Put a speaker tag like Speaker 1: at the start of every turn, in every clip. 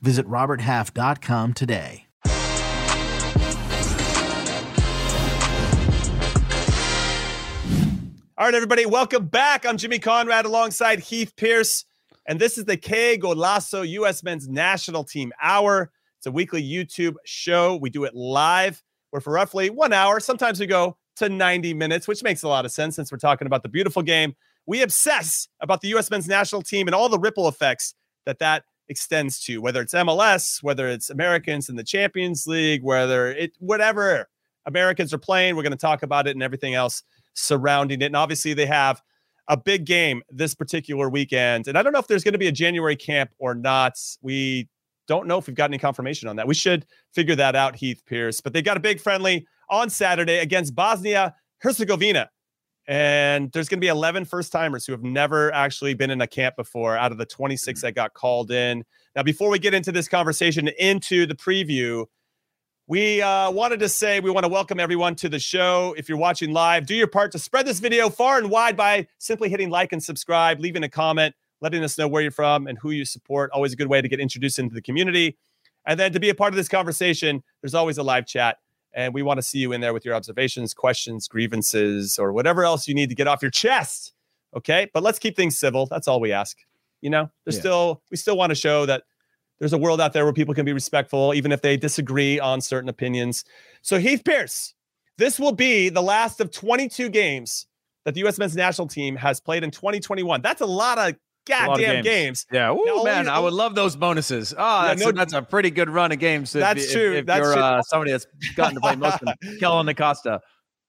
Speaker 1: Visit RobertHalf.com today.
Speaker 2: All right, everybody, welcome back. I'm Jimmy Conrad alongside Heath Pearce, and this is the Qué Golazo U.S. Men's National Team Hour. It's a weekly YouTube show. We do it live. We're for roughly one hour. Sometimes we go to 90 minutes, which makes a lot of sense since we're talking about the beautiful game. We obsess about the U.S. Men's National Team and all the ripple effects that that extends to, whether it's MLS, whether it's Americans in the Champions League, whether it whatever Americans are playing. We're going to talk about it and everything else surrounding it. And obviously, they have a big game this particular weekend. And I don't know if there's going to be a January camp or not. We don't know if we've got any confirmation on that. We should figure that out, Heath Pearce. But they got a big friendly on Saturday against Bosnia Herzegovina. And there's going to be 11 first timers who have never actually been in a camp before out of the 26 that got called in. Now, before we get into this conversation, into the preview, we uh, wanted to say we want to welcome everyone to the show. If you're watching live, do your part to spread this video far and wide by simply hitting like and subscribe, leaving a comment, letting us know where you're from and who you support. Always a good way to get introduced into the community. And then to be a part of this conversation, there's always a live chat. And we want to see you in there with your observations, questions, grievances, or whatever else you need to get off your chest. Okay. But let's keep things civil. That's all we ask. You know, there's yeah. still, we still want to show that there's a world out there where people can be respectful, even if they disagree on certain opinions. So, Heath Pearce, this will be the last of 22 games that the U.S. men's national team has played in 2021. That's a lot of goddamn games.
Speaker 3: games. Yeah, Ooh, now, man, I would love those bonuses. Oh, yeah, that's, no, a, that's a pretty good run of games.
Speaker 2: That's
Speaker 3: if,
Speaker 2: true.
Speaker 3: If, if
Speaker 2: that's
Speaker 3: you're
Speaker 2: true.
Speaker 3: Uh, somebody that's gotten to play most of them, Kellyn Acosta.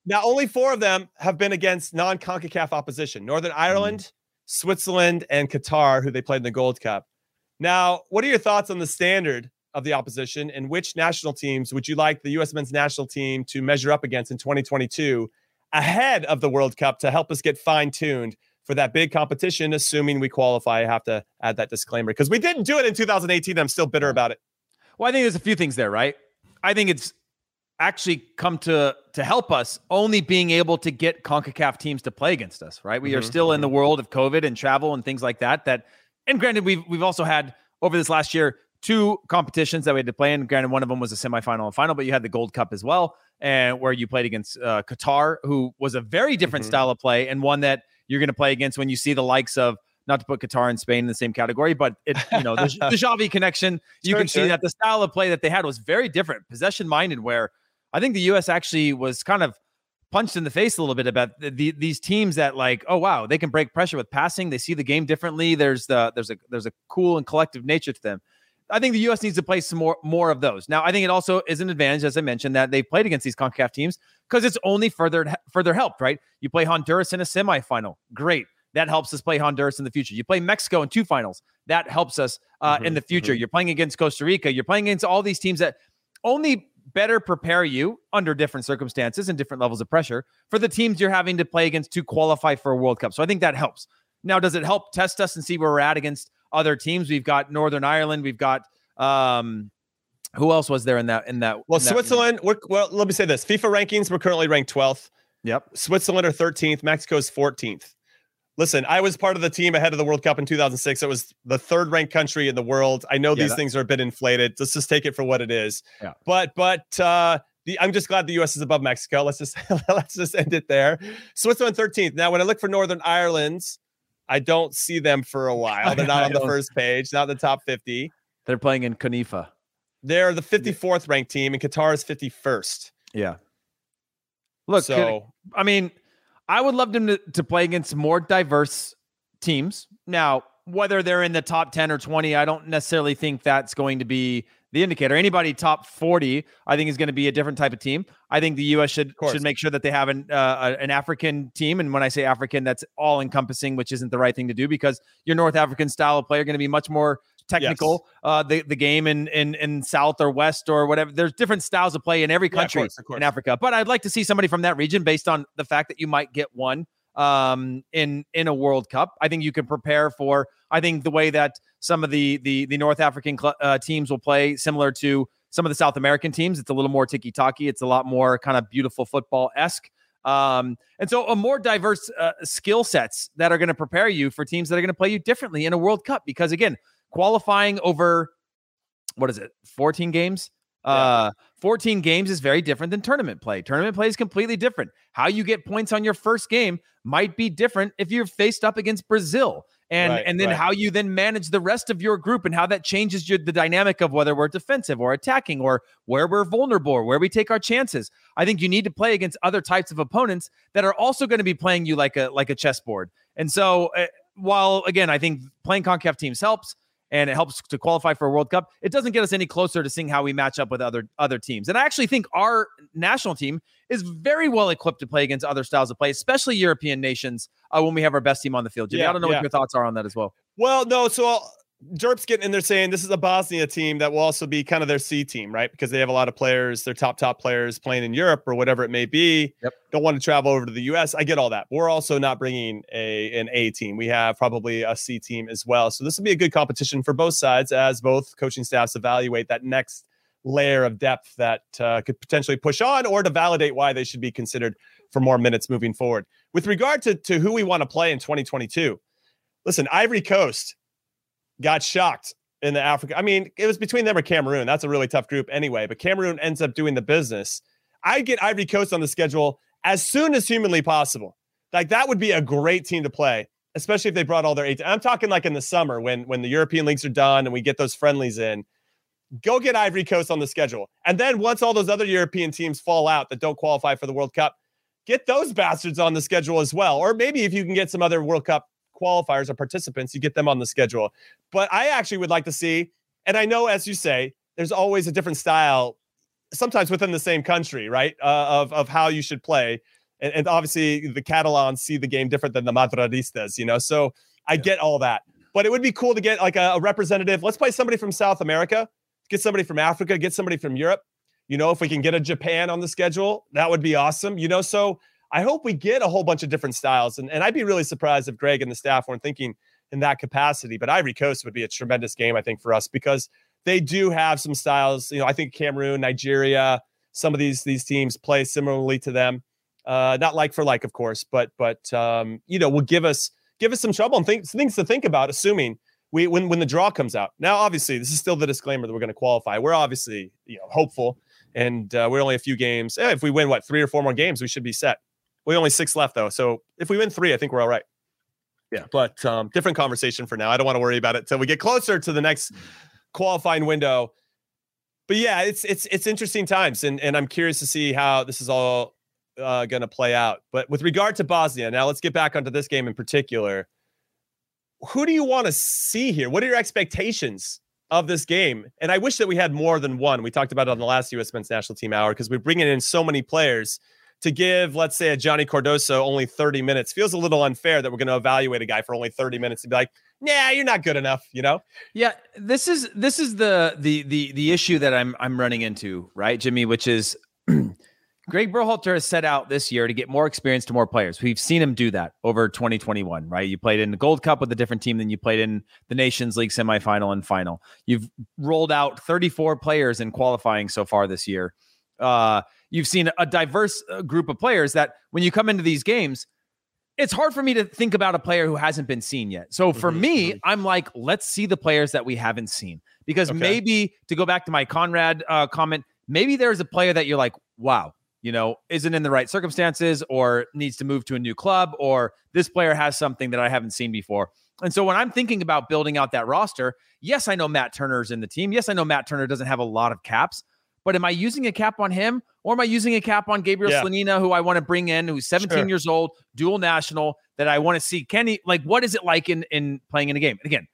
Speaker 2: Now, only four of them have been against non-CONCACAF opposition: Northern Ireland, mm. Switzerland, and Qatar, who they played in the Gold Cup. Now, what are your thoughts on the standard of the opposition and which national teams would you like the U.S. men's national team to measure up against in 2022 ahead of the World Cup to help us get fine tuned for that big competition, assuming we qualify? I have to add that disclaimer because we didn't do it in 2018. I'm still bitter about it.
Speaker 3: Well, I think there's a few things there, right? I think it's actually come to to help us only being able to get CONCACAF teams to play against us, right? We mm-hmm. are still in the world of COVID and travel and things like that that and granted, we've we've also had over this last year two competitions that we had to play in. Granted, one of them was a semifinal and final, but you had the Gold Cup as well, and where you played against uh, Qatar, who was a very different mm-hmm. style of play, and one that you're going to play against when you see the likes of not to put Qatar and Spain in the same category, but it you know the, the Xavi connection. You sure, can sure. see that the style of play that they had was very different, possession minded. Where I think the U.S. actually was kind of punched in the face a little bit about the, the, these teams that like oh wow they can break pressure with passing they see the game differently there's the there's a there's a cool and collective nature to them i think the us needs to play some more more of those. Now i think it also is an advantage as i mentioned that they've played against these concacaf teams because it's only further further helped right? You play honduras in a semifinal. Great. That helps us play honduras in the future. You play mexico in two finals. That helps us uh, mm-hmm, in the future. mm-hmm. you're playing against costa rica. You're playing against all these teams that only better prepare you under different circumstances and different levels of pressure for the teams you're having to play against to qualify for a World Cup. So I think that helps. Now, does it help test us and see where we're at against other teams? We've got Northern Ireland. We've got um, who else was there in that in that?
Speaker 2: Well,
Speaker 3: in
Speaker 2: that Switzerland. We're, well, let me say this: FIFA rankings. We're currently ranked 12th.
Speaker 3: Yep.
Speaker 2: Switzerland are 13th. Mexico is 14th. Listen, I was part of the team ahead of the World Cup in 2006. It was the third ranked country in the world. I know yeah, these that, things are a bit inflated. Let's just take it for what it is.
Speaker 3: Yeah.
Speaker 2: But but uh, the, I'm just glad the U.S. is above Mexico. Let's just let's just end it there. Switzerland 13th. Now, when I look for Northern Ireland, I don't see them for a while. They're not on the first page, not the top 50.
Speaker 3: They're playing in Kanifa.
Speaker 2: They're the 54th ranked team, and Qatar is 51st.
Speaker 3: Yeah. Look, so I mean I would love them to, to play against more diverse teams. Now, whether they're in the top 10 or 20, I don't necessarily think that's going to be the indicator. Anybody top 40, I think is going to be a different type of team. I think the U.S. should should make sure that they have an uh, an African team, and when I say African, that's all encompassing, which isn't the right thing to do because your North African style of player going to be much more technical yes. uh, the the game in in in South or West or whatever. There's different styles of play in every country yeah, of course, of course. in Africa. But I'd like to see somebody from that region based on the fact that you might get one um, in in a World Cup. I think you can prepare for. I think the way that some of the the the North African cl- uh, teams will play, similar to some of the South American teams, it's a little more tiki taki. It's a lot more kind of beautiful football esque. Um, and so, a more diverse uh, skill sets that are going to prepare you for teams that are going to play you differently in a World Cup. Because again, qualifying over what is it, 14 games? Uh, 14 games is very different than tournament play. Tournament play is completely different. How you get points on your first game might be different if you're faced up against Brazil. And right, and then right. how you then manage the rest of your group and how that changes your, the dynamic of whether we're defensive or attacking or where we're vulnerable or where we take our chances. I think you need to play against other types of opponents that are also going to be playing you like a like a chessboard. And so uh, while again, I think playing CONCACAF teams helps and it helps to qualify for a World Cup. It doesn't get us any closer to seeing how we match up with other other teams. And I actually think our national team is very well equipped to play against other styles of play, especially European nations uh, when we have our best team on the field. Jimmy, yeah, I don't know yeah. what your thoughts are on that as well.
Speaker 2: Well, no, so I'll, Derp's getting in there saying this is a Bosnia team that will also be kind of their C team, right? Because they have a lot of players, their top top players playing in Europe or whatever it may be.
Speaker 3: Yep.
Speaker 2: Don't want to travel over to the U.S. I get all that. We're also not bringing a an A team. We have probably a C team as well. So this will be a good competition for both sides as both coaching staffs evaluate that next layer of depth that uh, could potentially push on or to validate why they should be considered for more minutes moving forward. With regard to to who we want to play in 2022, listen, Ivory Coast got shocked in the Africa. I mean, it was between them or Cameroon. That's a really tough group anyway, but Cameroon ends up doing the business. I get Ivory Coast on the schedule as soon as humanly possible. Like that would be a great team to play, especially if they brought all their eight. I'm talking like in the summer when when the European leagues are done and we get those friendlies in. Go get Ivory Coast on the schedule. And then once all those other European teams fall out that don't qualify for the World Cup, get those bastards on the schedule as well. Or maybe if you can get some other World Cup qualifiers or participants, you get them on the schedule. But I actually would like to see, and I know, as you say, there's always a different style, sometimes within the same country, right? Uh, of of how you should play, and, and, obviously the Catalans see the game different than the Madridistas, you know. So I yeah. get all that, but it would be cool to get like a, a representative. Let's play somebody from South America, get somebody from Africa, get somebody from Europe. You know, if we can get a Japan on the schedule, that would be awesome. You know, so I hope we get a whole bunch of different styles. And, and I'd be really surprised if Greg and the staff weren't thinking in that capacity. But Ivory Coast would be a tremendous game, I think, for us because they do have some styles. You know, I think Cameroon, Nigeria, some of these these teams play similarly to them. Uh, not like for like, of course, but but um, you know, will give us give us some trouble and think, things to think about, assuming we when when the draw comes out. Now, obviously, this is still the disclaimer that we're going to qualify. We're obviously you know hopeful, and uh, we're only a few games. Eh, if we win what three or four more games, we should be set. We only six left though, so if we win three, I think we're all right. Yeah, but um, different conversation for now. I don't want to worry about it till we get closer to the next qualifying window. But yeah, it's it's it's interesting times, and and I'm curious to see how this is all uh, going to play out. But with regard to Bosnia, now let's get back onto this game in particular. Who do you want to see here? What are your expectations of this game? And I wish that we had more than one. We talked about it on the last U.S. Men's National Team Hour because we're bringing in so many players to give, let's say, a Johnny Cardoso only 30 minutes feels a little unfair that we're going to evaluate a guy for only 30 minutes and be like, nah, you're not good enough, you know?
Speaker 3: Yeah, this is this is the the the the issue that I'm I'm running into, right, Jimmy, which is Greg Berhalter has set out this year to get more experience to more players. We've seen him do that over 2021, right? You played in the Gold Cup with a different team than you played in the Nations League semifinal and final. You've rolled out 34 players in qualifying so far this year. Uh, you've seen a diverse uh, group of players that when you come into these games, it's hard for me to think about a player who hasn't been seen yet. So for mm-hmm. me, mm-hmm. I'm like, let's see the players that we haven't seen. Because okay. maybe to go back to my Conrad uh, comment, maybe there's a player that you're like, wow, you know, isn't in the right circumstances or needs to move to a new club or this player has something that I haven't seen before. And so when I'm thinking about building out that roster, yes, I know Matt Turner's in the team. Yes, I know Matt Turner doesn't have a lot of caps, but am I using a cap on him or am I using a cap on Gabriel yeah. Slonina, who I want to bring in, who's 17 sure. years old, dual national, that I want to see? Can he, like, what is it like in, in playing in a game? And again,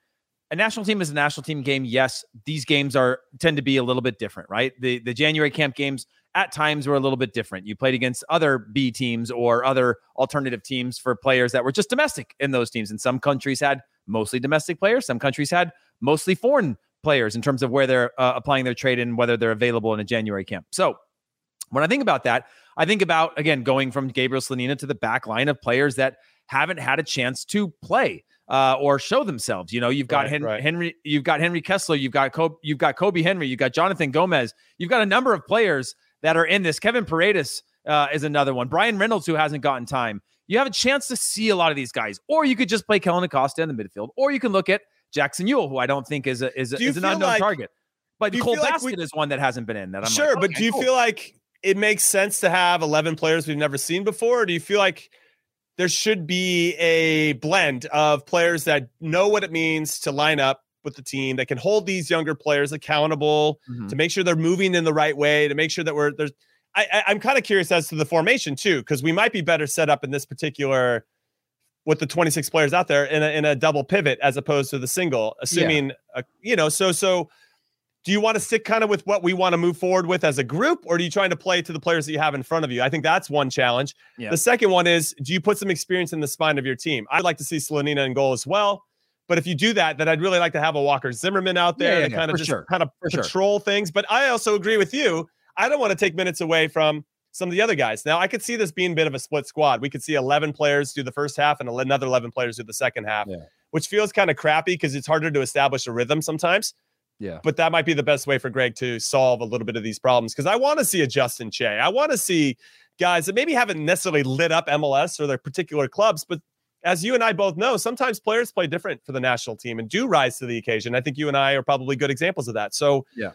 Speaker 3: a national team is a national team game. Yes, these games are tend to be a little bit different, right? The the January camp games at times were a little bit different. You played against other B teams or other alternative teams for players that were just domestic in those teams. And some countries had mostly domestic players. Some countries had mostly foreign players in terms of where they're uh, applying their trade and whether they're available in a January camp. So when I think about that, I think about again going from Gabriel Slonina to the back line of players that haven't had a chance to play uh, or show themselves. You know, you've got
Speaker 2: Right,
Speaker 3: Hen-
Speaker 2: right.
Speaker 3: Henry, you've got Henry Kessler, you've got Kobe, you've got Kobe Henry, you've got Jonathan Gomez, you've got a number of players that are in this. Kevin Paredes uh, is another one. Brian Reynolds, who hasn't gotten time. You have a chance to see a lot of these guys, or you could just play Kellyn Acosta in the midfield, or you can look at Jackson Yueill, who I don't think is a, is, a, is an unknown
Speaker 2: like-
Speaker 3: target. But Cole
Speaker 2: feel like we-
Speaker 3: is one that hasn't been in. That I'm
Speaker 2: sure,
Speaker 3: like,
Speaker 2: but do you
Speaker 3: cool.
Speaker 2: feel like it makes sense to have 11 players we've never seen before? Or do you feel like there should be a blend of players that know what it means to line up with the team that can hold these younger players accountable
Speaker 3: Mhm.
Speaker 2: to make sure they're moving in the right way to make sure that we're there's I, I I'm kind of curious as to the formation too because we might be better set up in this particular with the 26 players out there in a, in a double pivot as opposed to the single assuming uh, you know so so do you want to stick kind of with what we want to move forward with as a group or are you trying to play to the players that you have in front of you i think that's one challenge
Speaker 3: Yeah.
Speaker 2: the second one is do you put some experience in the spine of your team i'd like to see Slonina in goal as well but if you do that then i'd really like to have a walker zimmerman out there
Speaker 3: yeah,
Speaker 2: to
Speaker 3: yeah,
Speaker 2: kind of just
Speaker 3: sure.
Speaker 2: kind of
Speaker 3: For sure.
Speaker 2: patrol things but i also agree with you i don't want to take minutes away from some of the other guys now i could see this being a bit of a split squad we could see 11 players do the first half and another 11 players do the second half
Speaker 3: Yeah.
Speaker 2: which feels kind of crappy because it's harder to establish a rhythm sometimes
Speaker 3: Yeah.
Speaker 2: but that might be the best way for Greg to solve a little bit of these problems because I want to see a Justin Che. I want to see guys that maybe haven't necessarily lit up MLS or their particular clubs, but as you and I both know, sometimes players play different for the national team and do rise to the occasion. I think you and I are probably good examples of that. So,
Speaker 3: Yeah.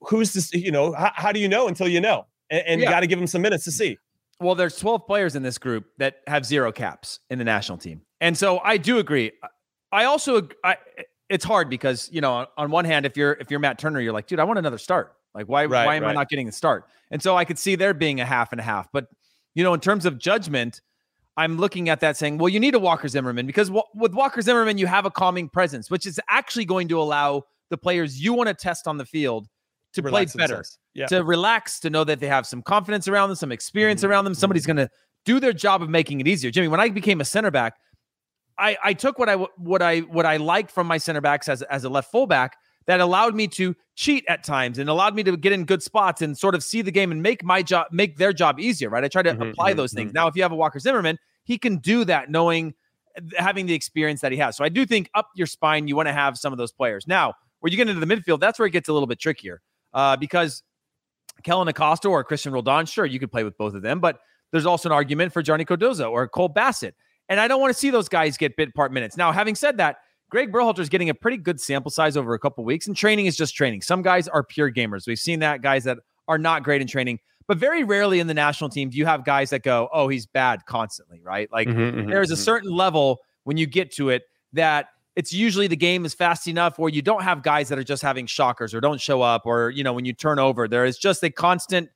Speaker 2: who's this? You know, how, how do you know until you know? And, and you
Speaker 3: Yeah.
Speaker 2: got to give them some minutes to see.
Speaker 3: Well, there's 12 players in this group that have zero caps in the national team. And so I do agree. I also I it's hard because, you know, on, on one hand if you're if you're Matt Turner, you're like, dude, I want another start. Like why
Speaker 2: Right,
Speaker 3: why am I not getting the start? And so I could see there being a half and a half. But, you know, in terms of judgment, I'm looking at that saying, well, you need a Walker Zimmerman because wa- with Walker Zimmerman, you have a calming presence, which is actually going to allow the players you want to test on the field to
Speaker 2: Relax
Speaker 3: play better.
Speaker 2: Yeah.
Speaker 3: to relax, to know that they have some confidence around them, some experience
Speaker 2: Mhm,
Speaker 3: around them. Somebody's going to do their job of making it easier. Jimmy, when I became a center back, I, I took what I what I what I liked from my center backs as as a left fullback that allowed me to cheat at times and allowed me to get in good spots and sort of see the game and make my job make their job easier. Right? I try to
Speaker 2: Mhm,
Speaker 3: apply
Speaker 2: mhm,
Speaker 3: those things.
Speaker 2: mhm.
Speaker 3: Now, if you have a Walker Zimmerman, he can do that, knowing having the experience that he has. So I do think up your spine, you want to have some of those players. Now, where you get into the midfield, that's where it gets a little bit trickier uh, because Kellyn Acosta or Cristian Roldan, sure, you could play with both of them, but there's also an argument for Johnny Cardoso or Cole Bassett. And I don't want to see those guys get bit part minutes. Now, having said that, Greg Berhalter is getting a pretty good sample size over a couple weeks, and training is just training. Some guys are pure gamers. We've seen that guys that are not great in training, but very rarely in the national team do you have guys that go, "Oh, he's bad constantly," right? Like
Speaker 2: Mhm, mhm,
Speaker 3: there's a
Speaker 2: mhm.
Speaker 3: certain level when you get to it that it's usually the game is fast enough where you don't have guys that are just having shockers or don't show up or you know when you turn over there is just a constant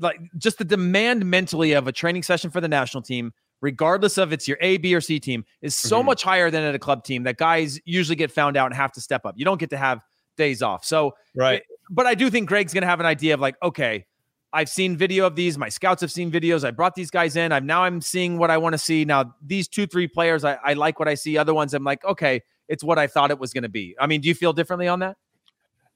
Speaker 3: like just the demand mentally of a training session for the national team regardless of it's your A, B, or C team, is so
Speaker 2: Mhm.
Speaker 3: much higher than at a club team that guys usually get found out and have to step up. You don't get to have days off. So,
Speaker 2: right.
Speaker 3: but I do think Greg's going to have an idea of like, okay, I've seen video of these. My scouts have seen videos. I brought these guys in. I'm now I'm seeing what I want to see. Now these two, three players, I, I like what I see. Other ones, I'm like, okay, it's what I thought it was going to be. I mean, do you feel differently on that?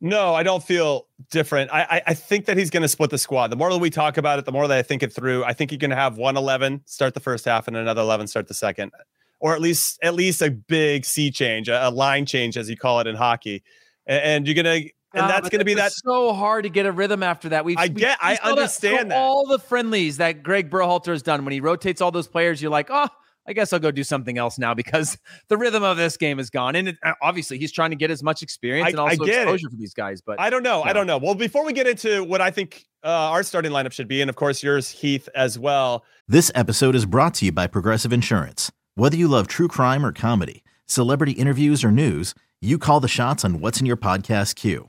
Speaker 2: No, I don't feel different. I I, I think that he's going to split the squad. The more that we talk about it, the more that I think it through. I think you're going to have one eleven start the first half and another eleven start the second, or at least at least a big sea change, a, a line change as you call it in hockey, and you're going to. And
Speaker 3: Ah,
Speaker 2: that's going to be that.
Speaker 3: so hard to get a rhythm after that. We've
Speaker 2: I
Speaker 3: we've-
Speaker 2: get- I
Speaker 3: we saw
Speaker 2: understand that.
Speaker 3: All the friendlies that Greg Berhalter has done when he rotates all those players, you're like, oh, I guess I'll go do something else now because the rhythm of this game is gone. And it, uh, obviously, he's trying to get as much experience
Speaker 2: I-
Speaker 3: and
Speaker 2: I
Speaker 3: also
Speaker 2: get it.
Speaker 3: exposure for these guys. But
Speaker 2: I don't know. I don't know. Well, before we get into what I think uh, our starting lineup should be, and of course yours, Heath, as well.
Speaker 1: This episode is brought to you by Progressive Insurance. Whether you love true crime or comedy, celebrity interviews or news, you call the shots on what's in your podcast queue.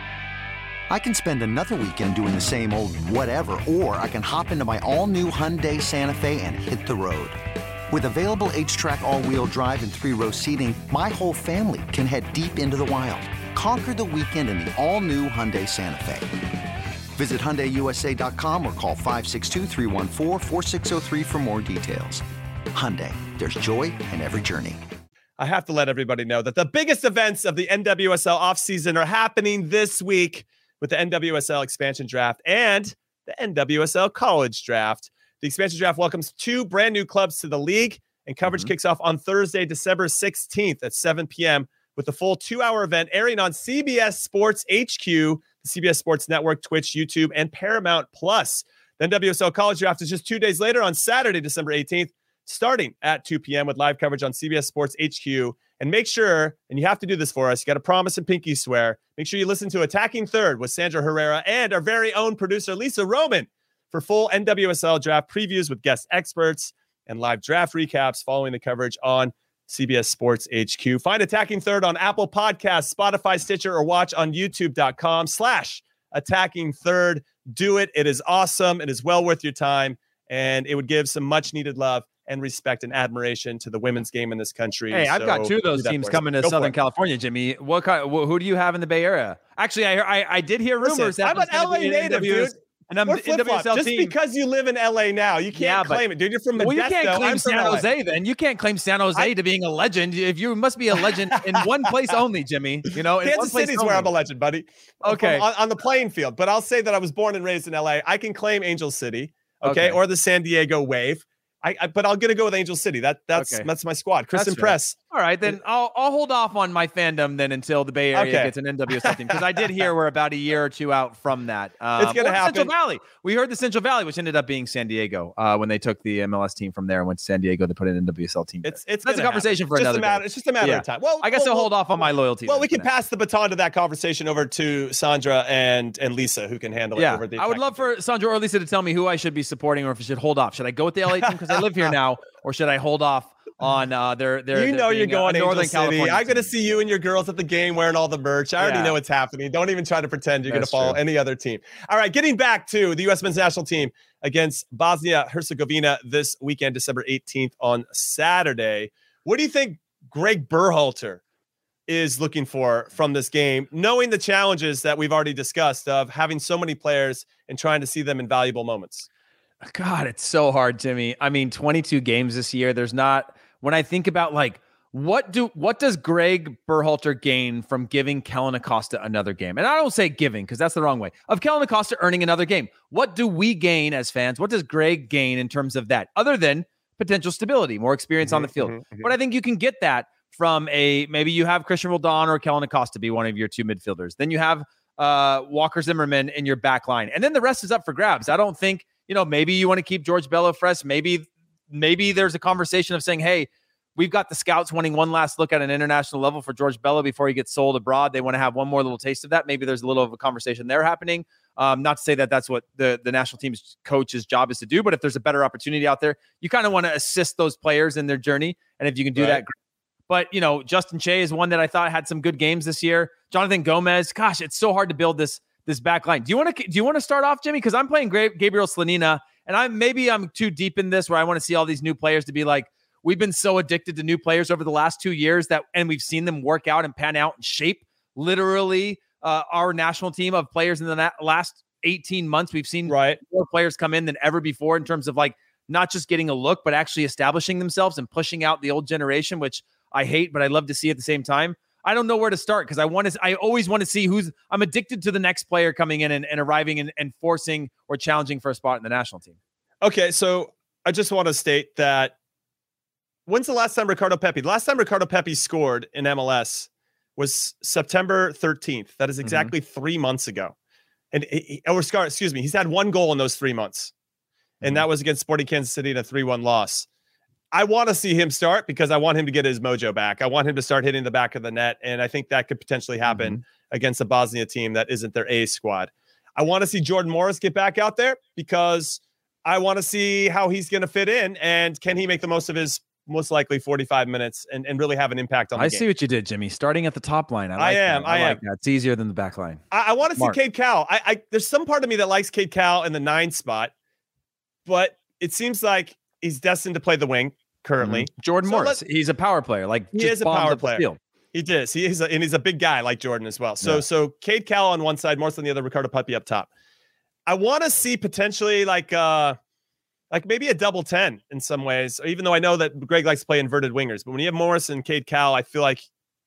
Speaker 4: I can spend another weekend doing the same old whatever, or I can hop into my all new Hyundai Santa Fe and hit the road. With available HTRAC, all wheel drive, and three row seating, my whole family can head deep into the wild. Conquer the weekend in the all new Hyundai Santa Fe. Visit HyundaiUSA.com or call 562 for more details. Hyundai, there's joy in every journey.
Speaker 2: I have to let everybody know that the biggest events of the NWSL offseason are happening this week with the NWSL expansion draft and the NWSL college draft. The expansion draft welcomes two brand new clubs to the league, and coverage mm-hmm. kicks off on Thursday, December 16th at 7 p.m. with the full two hour event airing on CBS Sports HQ, the CBS Sports Network, Twitch, YouTube, and Paramount Plus. The NWSL college draft is just two days later on Saturday, December 18th starting at 2 p.m. with live coverage on CBS Sports HQ. And make sure, and you have to do this for us, you got to promise and pinky swear. Make sure you listen to Attacking Third with Sandra Herrera and our very own producer, Lisa Roman, for full NWSL draft previews with guest experts and live draft recaps following the coverage on CBS Sports HQ. Find Attacking Third on Apple Podcasts, Spotify, Stitcher, or watch on youtube.com slash attacking third. Do it. It is awesome. It is well worth your time. And it would give some much needed love and respect and admiration to the women's game in this country.
Speaker 3: Hey, I've got two of those teams coming to Go Southern California, Jimmy. What kind? Who do you have in the Bay Area? Actually, I I, I did hear rumors Listen,
Speaker 2: that I'm an LA native, dude. And I'm NWSL Just
Speaker 3: team.
Speaker 2: because you live in LA now, you can't yeah, claim it, dude. You're from Modesto.
Speaker 3: Well, you can't claim San Jose then. You can't claim San Jose I, to being a legend. If you must be a legend in one place only, Jimmy. You know,
Speaker 2: Kansas City's
Speaker 3: only.
Speaker 2: where I'm a legend, buddy.
Speaker 3: Okay,
Speaker 2: on, on, the playing field. But I'll say that I was born and raised in LA. I can claim Angel City, okay, okay. or the San Diego Wave. I, I, but I'm gonna go with Angel City. That that's okay. that's my squad. Kristen Press.
Speaker 3: All right, then I'll I'll hold off on my fandom then until the Bay Area okay. gets an NWSL team because I did hear we're about a year or two out from that.
Speaker 2: Um, it's gonna happen.
Speaker 3: Central Valley. We heard the Central Valley, which ended up being San Diego uh, when they took the MLS team from there and went to San Diego to put an NWSL team.
Speaker 2: It's it's
Speaker 3: that's a conversation
Speaker 2: happen.
Speaker 3: for another.
Speaker 2: Matter, it's just a matter yeah. of time. Well,
Speaker 3: I guess
Speaker 2: well,
Speaker 3: I'll hold off on my loyalty.
Speaker 2: Well, we can pass the baton to that conversation over to Sandra and and Lisa, who can handle
Speaker 3: yeah.
Speaker 2: it.
Speaker 3: Yeah, I would love for Sandra or Lisa to tell me who I should be supporting or if I should hold off. Should I go with the LA team because I live here now? Or should I hold off on uh, their their?
Speaker 2: You know
Speaker 3: you're
Speaker 2: going
Speaker 3: to
Speaker 2: Northern
Speaker 3: City. California.
Speaker 2: I'm going to see you and your girls at the game wearing all the merch. I already know what's happening. Don't even try to pretend you're going to follow true. any other team. All right, getting back to the U.S. men's national team against Bosnia Herzegovina this weekend, December 18th on Saturday. What do you think Greg Berhalter is looking for from this game, knowing the challenges that we've already discussed of having so many players and trying to see them in valuable moments?
Speaker 3: God, it's so hard, Timmy. I mean, 22 games this year. There's not when I think about like what do what does Greg Berhalter gain from giving Kellyn Acosta another game? And I don't say giving because that's the wrong way. Of Kellyn Acosta earning another game. What do we gain as fans? What does Greg gain in terms of that? Other than potential stability, more experience mm-hmm, on the field. Mm-hmm, mm-hmm. But I think you can get that from a maybe you have Cristian Roldan or Kellyn Acosta be one of your two midfielders. Then you have uh, Walker Zimmerman in your back line. And then the rest is up for grabs. I don't think you know, maybe you want to keep George Bello fresh. Maybe, maybe there's a conversation of saying, hey, we've got the scouts wanting one last look at an international level for George Bello before he gets sold abroad. They want to have one more little taste of that. Maybe there's a little of a conversation there happening. Um, not to say that that's what the, the national team's coach's job is to do, but if there's a better opportunity out there, you kind of want to assist those players in their journey. And if you can do right. that, but you know, Justin Che is one that I thought had some good games this year. Jonathan Gomez, gosh, it's so hard to build this this back line. Do you want to do you want to start off, Jimmy? Because I'm playing Gabriel Slonina, and I'm maybe I'm too deep in this where I want to see all these new players to be like, we've been so addicted to new players over the last two years that and we've seen them work out and pan out and shape literally uh, our national team of players in the na- last 18 months. We've seen
Speaker 2: right.
Speaker 3: more players come in than ever before in terms of like not just getting a look, but actually establishing themselves and pushing out the old generation, which I hate, but I love to see at the same time. I don't know where to start because I want to. I always want to see who's. I'm addicted to the next player coming in and, and arriving and, and forcing or challenging for a spot in the national team.
Speaker 2: Okay, so I just want to state that when's the last time Ricardo Pepi? The last time Ricardo Pepi scored in MLS was September 13th. That is mm-hmm. exactly mm-hmm. three months ago. And he, or excuse me, he's had one goal in those three months, and mm-hmm. that was against Sporting Kansas City in a 3-1 loss. I want to see him start because I want him to get his mojo back. I want him to start hitting the back of the net. And I think that could potentially happen mm-hmm. against a Bosnia team that isn't their A squad. I want to see Jordan Morris get back out there because I want to see how he's going to fit in and can he make the most of his most likely 45 minutes and, and really have an impact on the
Speaker 3: I
Speaker 2: game.
Speaker 3: see what you did, Jimmy. Starting at the top line. I,
Speaker 2: I am,
Speaker 3: That.
Speaker 2: I
Speaker 3: like
Speaker 2: am.
Speaker 3: that. It's easier than the back line.
Speaker 2: I, I want to see. Cade Cowell. I, I there's some part of me that likes Cade Cowell in the nine spot, but it seems like he's destined to play the wing currently.
Speaker 3: Jordan
Speaker 2: So
Speaker 3: Morris. He's a power player. Like
Speaker 2: He is a power player.
Speaker 3: field.
Speaker 2: He does. He is, a, and he's a big guy like Jordan as well. So
Speaker 3: Yeah.
Speaker 2: so Cade Cowell on one side, Morris on the other, Ricardo Pepi up top. I want to see potentially like uh like maybe a double 10 in some ways, even though I know that Greg likes to play inverted wingers. But when you have Morris and Cade Cowell, I feel like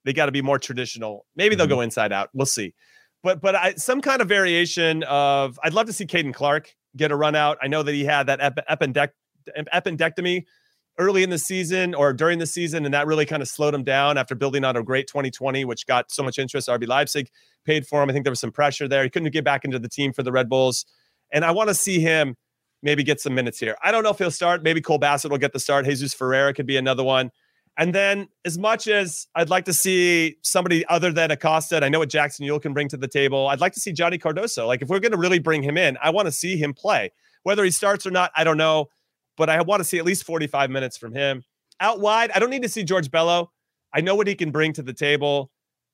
Speaker 2: they got to be more traditional. Maybe they'll
Speaker 3: Mm-hmm.
Speaker 2: go inside out. We'll see. But but I, some kind of variation of I'd love to see Caden Clark get a run out. I know that he had that ep- appendect, appendectomy early in the season or during the season, and that really kind of slowed him down after building on a great 2020, which got so much interest. RB Leipzig paid for him. I think there was some pressure there. He couldn't get back into the team for the Red Bulls, and I want to see him maybe get some minutes here. I don't know if he'll start. Maybe Cole Bassett will get the start. Jesus Ferreira could be another one. And then, as much as I'd like to see somebody other than Acosta, I know what Jackson Yueill can bring to the table, I'd like to see Johnny Cardoso. Like, if we're going to really bring him in, I want to see him play. Whether he starts or not, I don't know, but I want to see at least 45 minutes from him. Out wide, I don't need to see George Bello. I know what he can bring to the table.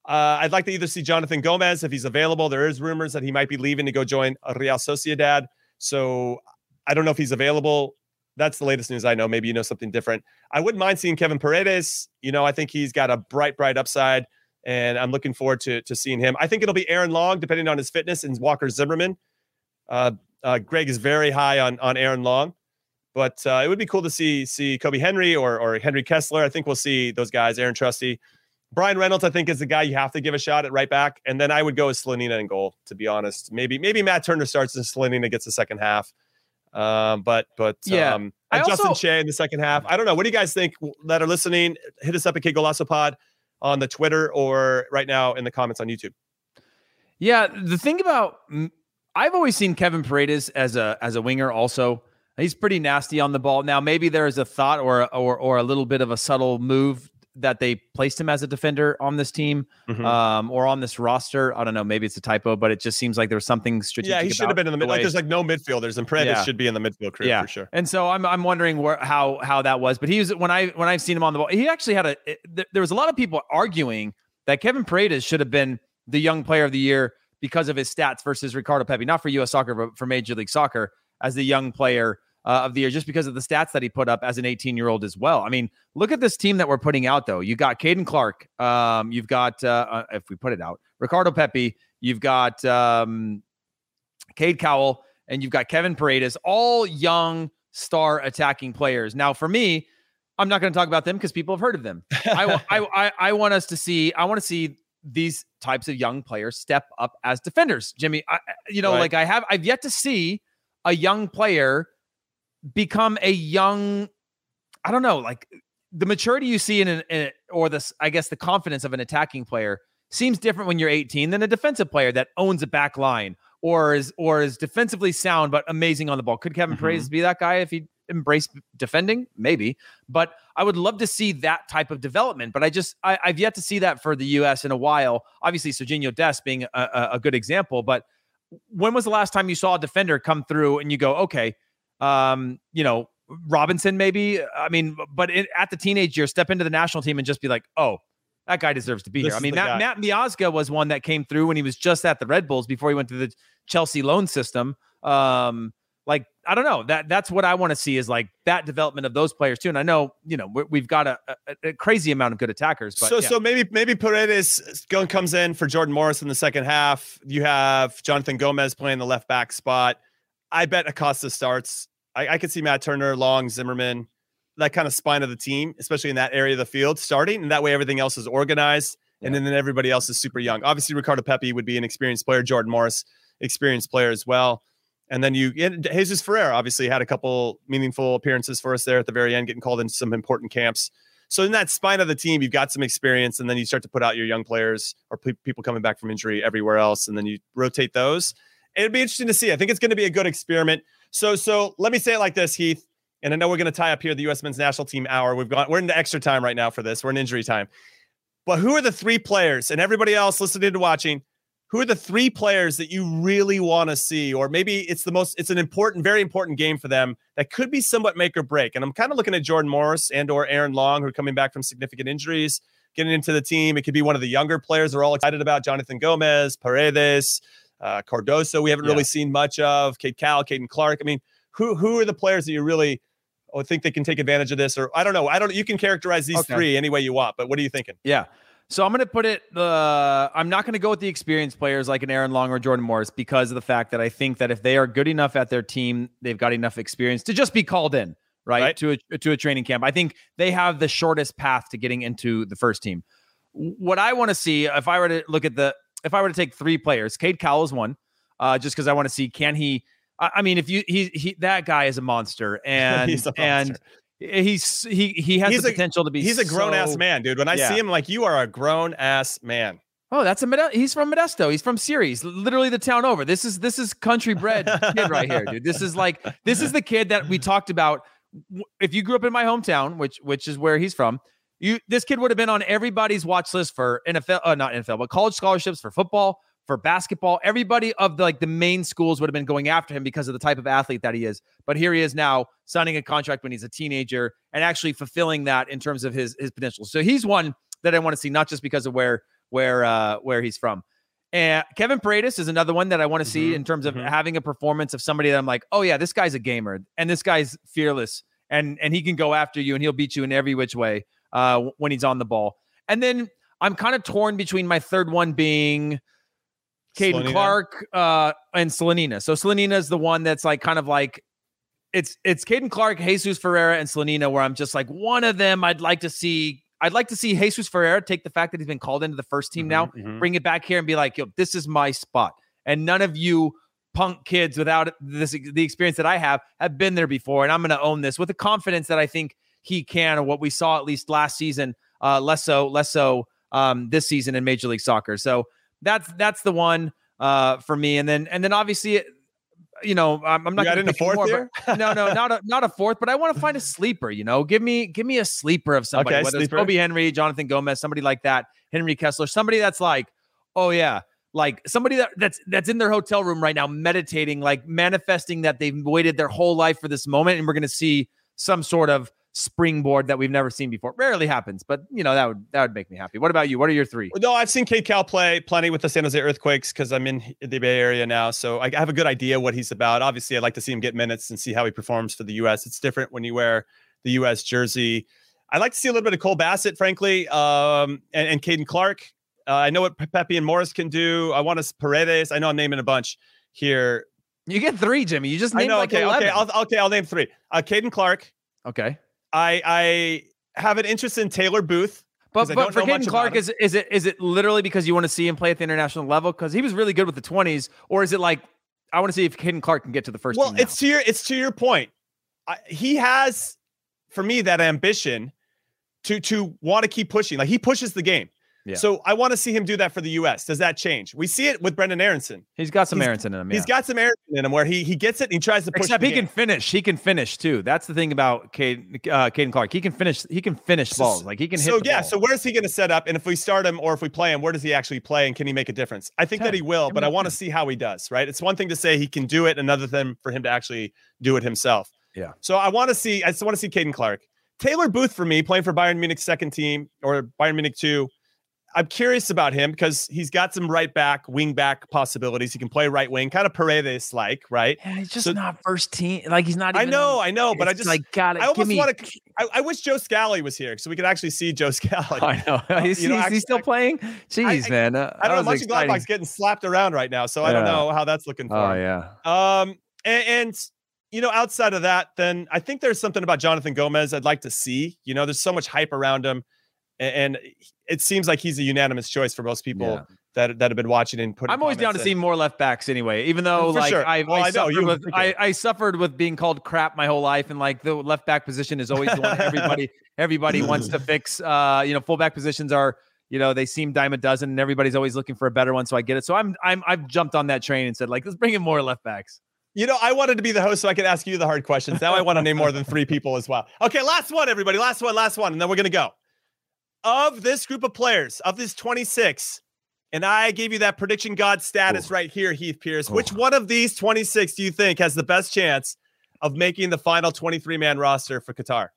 Speaker 2: Uh, I'd like to either see Jonathan Gomez if he's available. There is rumors that he might be leaving to go join Real Sociedad. So I don't know if he's available. That's the latest news I know. Maybe you know something different. I wouldn't mind seeing Kevin Paredes. You know, I think he's got a bright, bright upside, and I'm looking forward to to seeing him. I think it'll be Aaron Long, depending on his fitness, and Walker Zimmerman. Uh, uh, Greg is very high on on Aaron Long, but uh, it would be cool to see see Kobe Henry or or Henry Kessler. I think we'll see those guys. Aaron Trusty, Brian Reynolds. I think is the guy you have to give a shot at right back, and then I would go with Slonina in goal. To be honest, maybe maybe Matt Turner starts and Slonina gets the second half. Um, but but
Speaker 3: Yeah.
Speaker 2: um, and Justin
Speaker 3: also-
Speaker 2: Che in the second half. I don't know. What do you guys think that are listening? Hit us up at Qué Golazo Pod on the Twitter or right now in the comments on YouTube.
Speaker 3: Yeah, the thing about I've always seen Kevin Paredes as a as a winger. Also, he's pretty nasty on the ball. Now, maybe there is a thought or or or a little bit of a subtle move that they placed him as a defender on this team
Speaker 2: Mhm.
Speaker 3: um, or on this roster. I don't know. Maybe it's a typo, but it just seems like there was something strategic.
Speaker 2: Yeah, he should have been in the mid. Like there's like no midfielders, and Paredes
Speaker 3: Yeah.
Speaker 2: should be in the midfield crew
Speaker 3: Yeah.
Speaker 2: for sure.
Speaker 3: And so I'm I'm wondering where how how that was. But he was when I when I've seen him on the ball, he actually had a. it- there- there was a lot of people arguing that Kevin Paredes should have been the young player of the year because of his stats versus Ricardo Pepi, not for U.S. Soccer, but for Major League Soccer as the young player uh, of the year, just because of the stats that he put up as an 18 year old as well. I mean, look at this team that we're putting out though. You got Caden Clark. Um, you've got uh, uh, if we put it out, Ricardo Pepi. You've got um, Cade Cowell, and you've got Kevin Paredes, all young star attacking players. Now, for me, I'm not going to talk about them because people have heard of them. I, I, I, I want us to see. I want to see these types of young players step up as defenders. Jimmy, I- you know,
Speaker 2: Right.
Speaker 3: like I have, I've yet to see a young player become a young. I don't know, like the maturity you see in an, in or this, I guess, the confidence of an attacking player seems different when you're 18 than a defensive player that owns a back line or is or is defensively sound but amazing on the ball. Could Kevin
Speaker 2: Mhm.
Speaker 3: Paredes be that guy if he embraced defending? Maybe, but I would love to see that type of development. But I just I, I've yet to see that for the U.S. in a while. Obviously, Serginho Dest being a, a good example, but when was the last time you saw a defender come through and you go, okay, um, you know, Robinson maybe? I mean, but it, at the teenage year, step into the national team and just be like, oh. That guy deserves to be
Speaker 2: This
Speaker 3: here. I mean, Matt. Matt Miazga was one that came through when he was just at the Red Bulls before he went to the Chelsea loan system. Um, like I don't know that that's what I want to see is like that development of those players too. And I know you know we- we've got a, a, a crazy amount of good attackers. But
Speaker 2: so
Speaker 3: yeah.
Speaker 2: so maybe maybe Paredes comes in for Jordan Morris in the second half. You have Jonathan Gomez playing the left back spot. I bet Acosta starts. I, I could see Matt Turner, Long, Zimmerman, that kind of spine of the team, especially in that area of the field, starting, and that way everything else is organized, and then, then everybody else is super young. Obviously, Ricardo Pepi would be an experienced player. Jordan Morris, experienced player as well. And then you, and Jesus Ferrer obviously had a couple meaningful appearances for us there at the very end, getting called into some important camps. So in that spine of the team, you've got some experience, and then you start to put out your young players or pe- people coming back from injury everywhere else, and then you rotate those. It'd be interesting to see. I think it's going to be a good experiment. So, so let me say it like this, Heath. And I know we're going to tie up here the U.S. Men's National Team hour. We've got we're into extra time right now for this. We're in injury time. But who are the three players and everybody else listening to watching? Who are the three players that you really want to see? Or maybe it's the most it's an important very important game for them that could be somewhat make or break. And i'm kind of looking at jordan morris and or aaron long who are coming back from significant injuries getting into the team. It could be one of the younger players they're all excited about jonathan gomez paredes uh, cardoso we haven't yeah. really seen much of cade cowell caden clark. I mean who who are the players that you really oh, think they can take advantage of this? Or i don't know i don't you can characterize these okay. three any way you want but what are you thinking?
Speaker 3: Yeah so I'm going to put it the I'm not going to go with the experienced players like an Aaron Long or Jordan Morris because of the fact that I think that if they are good enough at their team, they've got enough experience to just be called in, right? right. To a to a training camp. I think they have the shortest path to getting into the first team. What I want to see if I were to look at the if I were to take three players, Cade Cowell is one, uh, just because I want to see can he I mean, if you he he that guy is a monster, and a monster. and he's he he has he's the potential to be.
Speaker 2: He's a grown so, ass man, dude. When I yeah. see him, like you are a grown ass man.
Speaker 3: Oh, that's a Mode- he's from Modesto. He's from Ceres, literally the town over. This is this is country bred kid right here, dude. This is like this is the kid that we talked about. If you grew up in my hometown, which which is where he's from, you this kid would have been on everybody's watch list for NFL, uh, not NFL, but college scholarships for football, for basketball. Everybody of the, like the main schools would have been going after him because of the type of athlete that he is. But here he is now signing a contract when he's a teenager and actually fulfilling that in terms of his his potential. So he's one that I want to see, not just because of where where uh where he's from. And Kevin Paredes is another one that I want to see mm-hmm, in terms of mm-hmm. having a performance of somebody that I'm like, oh yeah, this guy's a gamer and this guy's fearless and and he can go after you and he'll beat you in every which way uh when he's on the ball. And then I'm kind of torn between my third one being Caden Clark uh, and Slonina. So Slonina is the one that's like kind of like it's it's Caden Clark, Jesus Ferreira, and Slonina, where I'm just like one of them. I'd like to see. I'd like to see Jesus Ferreira take the fact that he's been called into the first team mm-hmm, now, mm-hmm. bring it back here, and be like, "Yo, this is my spot." And none of you punk kids without this the experience that I have have been there before, and I'm going to own this with the confidence that I think he can, or what we saw at least last season, uh, less so, less so um, this season in Major League Soccer. So that's that's the one uh, for me. And then and then obviously, you know, I'm, I'm not
Speaker 2: going to fourth more, here.
Speaker 3: no, no, not a not a fourth, but I want to find a sleeper. You know, give me give me a sleeper of somebody, okay, whether sleeper. it's Kobe Henry, Jonathan Gomez, somebody like that, Henry Kessler, somebody that's like, oh yeah, like somebody that, that's that's in their hotel room right now meditating like manifesting that they've waited their whole life for this moment and we're going to see some sort of springboard that we've never seen before. Rarely happens, but you know that would that would make me happy. What about you? What are your three?
Speaker 2: No, I've seen Cade Cowell play plenty with the San Jose Earthquakes because I'm in the Bay Area now, so I have a good idea what he's about. Obviously, I'd like to see him get minutes and see how he performs for the U.S. It's different when you wear the U.S. jersey. I'd like to see a little bit of Cole Bassett, frankly, um, and, and Caden Clark. Uh, I know what Pepi and Morris can do. I want to Paredes. I know I'm naming a bunch here.
Speaker 3: You get three, Jimmy. You just named I know.
Speaker 2: Like
Speaker 3: okay, 11.
Speaker 2: okay, I'll, okay. I'll name three. Uh, Caden Clark.
Speaker 3: Okay.
Speaker 2: I I have an interest in Taylor Booth.
Speaker 3: But, but for Caden Clark, is is it is it literally because you want to see him play at the international level? Because he was really good with the twenties, or is it like I want to see if Caden Clark can get to the first?
Speaker 2: Well, it's to your it's to your point. I, he has, for me, that ambition to to want to keep pushing. Like he pushes the game. Yeah. So I want to see him do that for the U.S. Does that change? We see it with Brendan Aaronson.
Speaker 3: He's got some he's, Aaronson in him.
Speaker 2: Yeah. He's got some Aaronson in him where he he gets it and he tries to push.
Speaker 3: Except he game. can finish. He can finish too. That's the thing about uh, Caden Clark. He can finish. He can finish so, balls. Like he can hit.
Speaker 2: So yeah.
Speaker 3: Ball.
Speaker 2: So where's he going to set up? And if we start him or if we play him, where does he actually play? And can he make a difference? I think 10. that he will, but I want to see how he does. Right. It's one thing to say he can do it. Another thing for him to actually do it himself.
Speaker 3: Yeah.
Speaker 2: So I want to see. I just want to see Caden Clark. Taylor Booth for me playing for Bayern Munich's second team or Bayern Munich two I'm curious about him because he's got some right back, wing back possibilities. He can play right wing, kind of Paredes like, right?
Speaker 3: Yeah, he's just so, not first team. Like he's not.
Speaker 2: Even I know, I know, but I just
Speaker 3: like got it. I
Speaker 2: almost want to. I, I, wish Joe Scally was here so we could actually see Joe Scally.
Speaker 3: I know. he's, you know, he's still playing. Jeez, I, man. Uh,
Speaker 2: I don't know. Mönchengladbach's getting slapped around right now, so I don't know how that's looking for.
Speaker 3: Oh
Speaker 2: him.
Speaker 3: yeah.
Speaker 2: Um, and, and you know, outside of that, then I think there's something about Jonathan Gomez I'd like to see. You know, there's so much hype around him and it seems like he's a unanimous choice for most people yeah. that that have been watching and putting.
Speaker 3: I'm always down to in. see more left backs anyway, even though for like sure. I, well, I, I, suffered with, I, I, suffered with being called crap my whole life, and like the left back position is always the one everybody everybody wants to fix. Uh, you know, fullback positions are you know they seem dime a dozen, and everybody's always looking for a better one. So I get it. So I'm I'm I've jumped on that train and said like let's bring in more left backs.
Speaker 2: You know, I wanted to be the host so I could ask you the hard questions. Now I want to name more than three people as well. Okay, last one, everybody. Last one, last one, and then we're gonna go of this group of players, of this 26, And I gave you that prediction god status
Speaker 3: Ooh.
Speaker 2: right here, Heath Pearce.
Speaker 3: Ooh.
Speaker 2: Which one of these 26 do you think has the best chance of making the final 23 man roster for Qatar?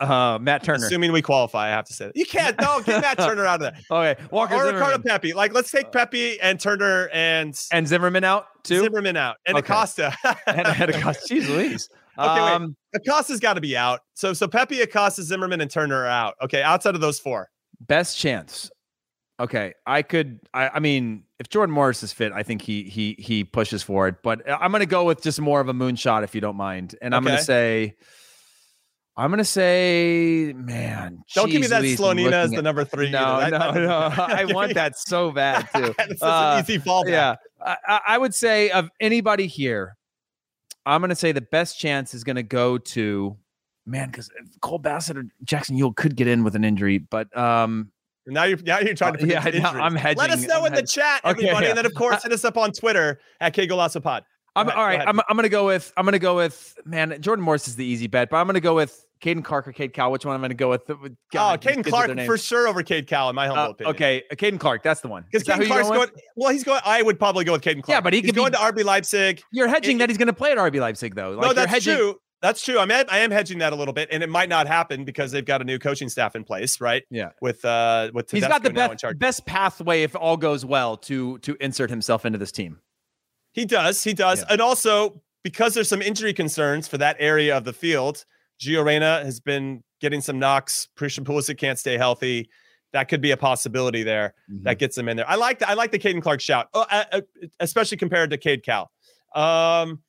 Speaker 3: Uh, Matt Turner.
Speaker 2: Assuming we qualify, I have to say that. You can't. No, get Matt Turner out of there.
Speaker 3: okay, Walker
Speaker 2: or. Ricardo Pepi. Like, let's take Pepi and Turner and,
Speaker 3: and Zimmerman out too.
Speaker 2: Zimmerman out and
Speaker 3: Okay.
Speaker 2: Acosta.
Speaker 3: and and Acosta. Jeez Louise.
Speaker 2: Okay, wait.
Speaker 3: Um,
Speaker 2: Acosta's got to be out. So, so Pepi, Acosta, Zimmerman, and Turner are out. Okay, outside of those four.
Speaker 3: best chance. Okay, I could. I, I mean, if Jordan Morris is fit, I think he he he pushes for it. But I'm going to go with just more of a moonshot, if you don't mind. And I'm going to say, I'm going to say, man,
Speaker 2: Don't give me that
Speaker 3: Louise,
Speaker 2: Slonina as the number three.
Speaker 3: No,
Speaker 2: either.
Speaker 3: no, no. I want that so bad too.
Speaker 2: Such
Speaker 3: Uh,
Speaker 2: an easy fallback.
Speaker 3: Yeah, I- I would say of anybody here, I'm going to say the best chance is going to go to man because Cole Bassett or Jackson Yueill could get in with an injury, but um,
Speaker 2: Now you're now you're trying to
Speaker 3: Uh, yeah, now. I'm hedging.
Speaker 2: Let us know
Speaker 3: I'm
Speaker 2: in the
Speaker 3: hedging.
Speaker 2: chat,
Speaker 3: Okay,
Speaker 2: everybody,
Speaker 3: yeah.
Speaker 2: and then of course hit us up on Twitter at Qué Golazo Pod.
Speaker 3: I'm
Speaker 2: ahead,
Speaker 3: all
Speaker 2: go
Speaker 3: I'm, I'm gonna go with I'm gonna go with man. Jordan Morris is the easy bet, but I'm gonna go with Caden Clark or Cade Cowell. Which one I'm gonna go with?
Speaker 2: Oh,
Speaker 3: God, these
Speaker 2: Caden Clark for sure over Cade Cowell, in my humble
Speaker 3: Uh,
Speaker 2: opinion.
Speaker 3: okay, uh, Caden Clark. That's the one.
Speaker 2: Because
Speaker 3: Is that who
Speaker 2: Caden Clark's
Speaker 3: going
Speaker 2: going. Well, he's going. I would probably go with Caden Clark.
Speaker 3: Yeah, but he
Speaker 2: he's
Speaker 3: be-
Speaker 2: going to RB Leipzig.
Speaker 3: You're hedging
Speaker 2: It-
Speaker 3: that he's gonna play at RB Leipzig though. Like
Speaker 2: no, that's
Speaker 3: hedging,
Speaker 2: true. That's true. I'm I am hedging that a little bit, and it might not happen because they've got a new coaching staff in place, right?
Speaker 3: Yeah.
Speaker 2: With uh, with
Speaker 3: He's got the
Speaker 2: Tedesco
Speaker 3: best best pathway if all goes well to to insert himself into this team.
Speaker 2: He does. He does.
Speaker 3: Yeah.
Speaker 2: And also, because there's some injury concerns for that area of the field, Gio Reyna has been getting some knocks. Christian Pulisic can't stay healthy. That could be a possibility there
Speaker 3: Mm-hmm.
Speaker 2: that gets him in there. I like the, I like the Caden Clark shout, oh, uh, uh, especially compared to Cade Cowell. Um,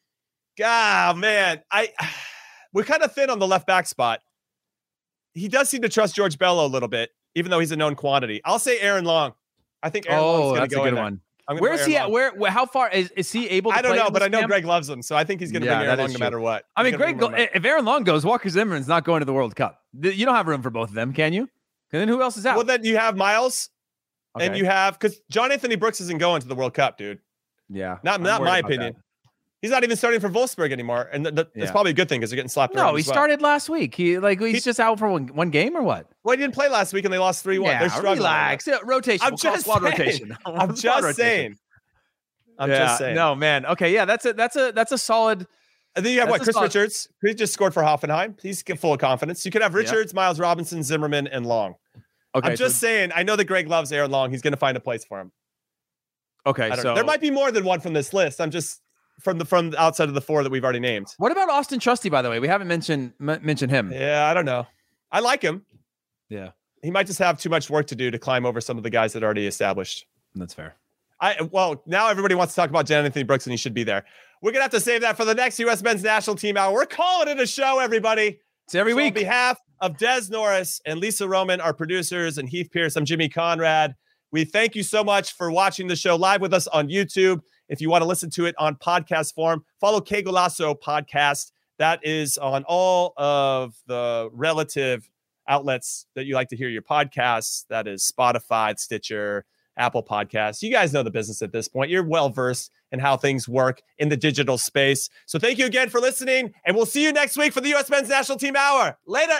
Speaker 2: God, man, I we're kind of thin on the left back spot. He does seem to trust George Bello a little bit, even though he's a known quantity. I'll say Aaron Long. I think Aaron Long's
Speaker 3: Oh,
Speaker 2: gonna
Speaker 3: that's a
Speaker 2: go in
Speaker 3: good
Speaker 2: there.
Speaker 3: one.
Speaker 2: I'm gonna
Speaker 3: Where
Speaker 2: go
Speaker 3: is
Speaker 2: Aaron
Speaker 3: he at? Where, where? How far is is he able? to
Speaker 2: I don't know, but I know
Speaker 3: camp?
Speaker 2: Gregg loves him, so I think he's going to
Speaker 3: Yeah,
Speaker 2: bring Aaron Long no matter what.
Speaker 3: I mean,
Speaker 2: Gregg.
Speaker 3: Go, if Aaron Long goes, Walker Zimmerman's not going to the World Cup. You don't have room for both of them, can you? And then who else is out?
Speaker 2: Well, then you have Miles, and you have because John Anthony Brooks isn't going to the World Cup, dude.
Speaker 3: yeah,
Speaker 2: Not
Speaker 3: I'm
Speaker 2: not my opinion.
Speaker 3: that.
Speaker 2: He's not even starting for Wolfsburg anymore, and th- th- that's probably a good thing because they're getting slapped. around
Speaker 3: No, he
Speaker 2: well.
Speaker 3: started last week. He like he's
Speaker 2: He-
Speaker 3: just out for one, one game or what?
Speaker 2: Well, he didn't play last week, and they lost three one.
Speaker 3: Yeah,
Speaker 2: they're struggling.
Speaker 3: relax. Yeah, rotation.
Speaker 2: I'm
Speaker 3: We'll
Speaker 2: just saying.
Speaker 3: rotation.
Speaker 2: I'm just saying. I'm
Speaker 3: yeah,
Speaker 2: just saying.
Speaker 3: No, man. Okay, yeah, that's a that's a that's a solid.
Speaker 2: And then you have what?
Speaker 3: That's
Speaker 2: Chris
Speaker 3: solid-
Speaker 2: Richards. He just scored for Hoffenheim. He's full of confidence. You could have
Speaker 3: Yeah.
Speaker 2: Richards, Miles Robinson, Zimmerman, and Long.
Speaker 3: Okay,
Speaker 2: I'm just
Speaker 3: so,
Speaker 2: saying. I know that Gregg loves Aaron Long. He's going to find a place for him.
Speaker 3: okay. So
Speaker 2: know. There might be more than one from this list. I'm just from the from outside of the four that we've already named.
Speaker 3: What about Austin Trusty? By the way, we haven't mentioned m- mentioned him.
Speaker 2: Yeah, I don't know. I like him.
Speaker 3: Yeah,
Speaker 2: He might just have too much work to do to climb over some of the guys that are already established.
Speaker 3: that's fair.
Speaker 2: I well, now everybody wants to talk about John Anthony Brooks, and he should be there. We're gonna have to save that for the next U.S. Men's National Team Hour. We're calling it a show, everybody.
Speaker 3: It's every
Speaker 2: So
Speaker 3: week.
Speaker 2: On behalf of Des Norris and Lisa Roman, our producers, and Heath Pearce, I'm Jimmy Conrad. We thank you so much for watching the show live with us on YouTube. If you want to listen to it on podcast form, follow Qué Golazo Podcast. That is on all of the relative outlets that you like to hear your podcasts. That is Spotify, Stitcher, Apple Podcasts. You guys know the business at this point. You're well versed in how things work in the digital space. So thank you again for listening, and we'll see you next week for the U.S. Men's National Team Hour. Later.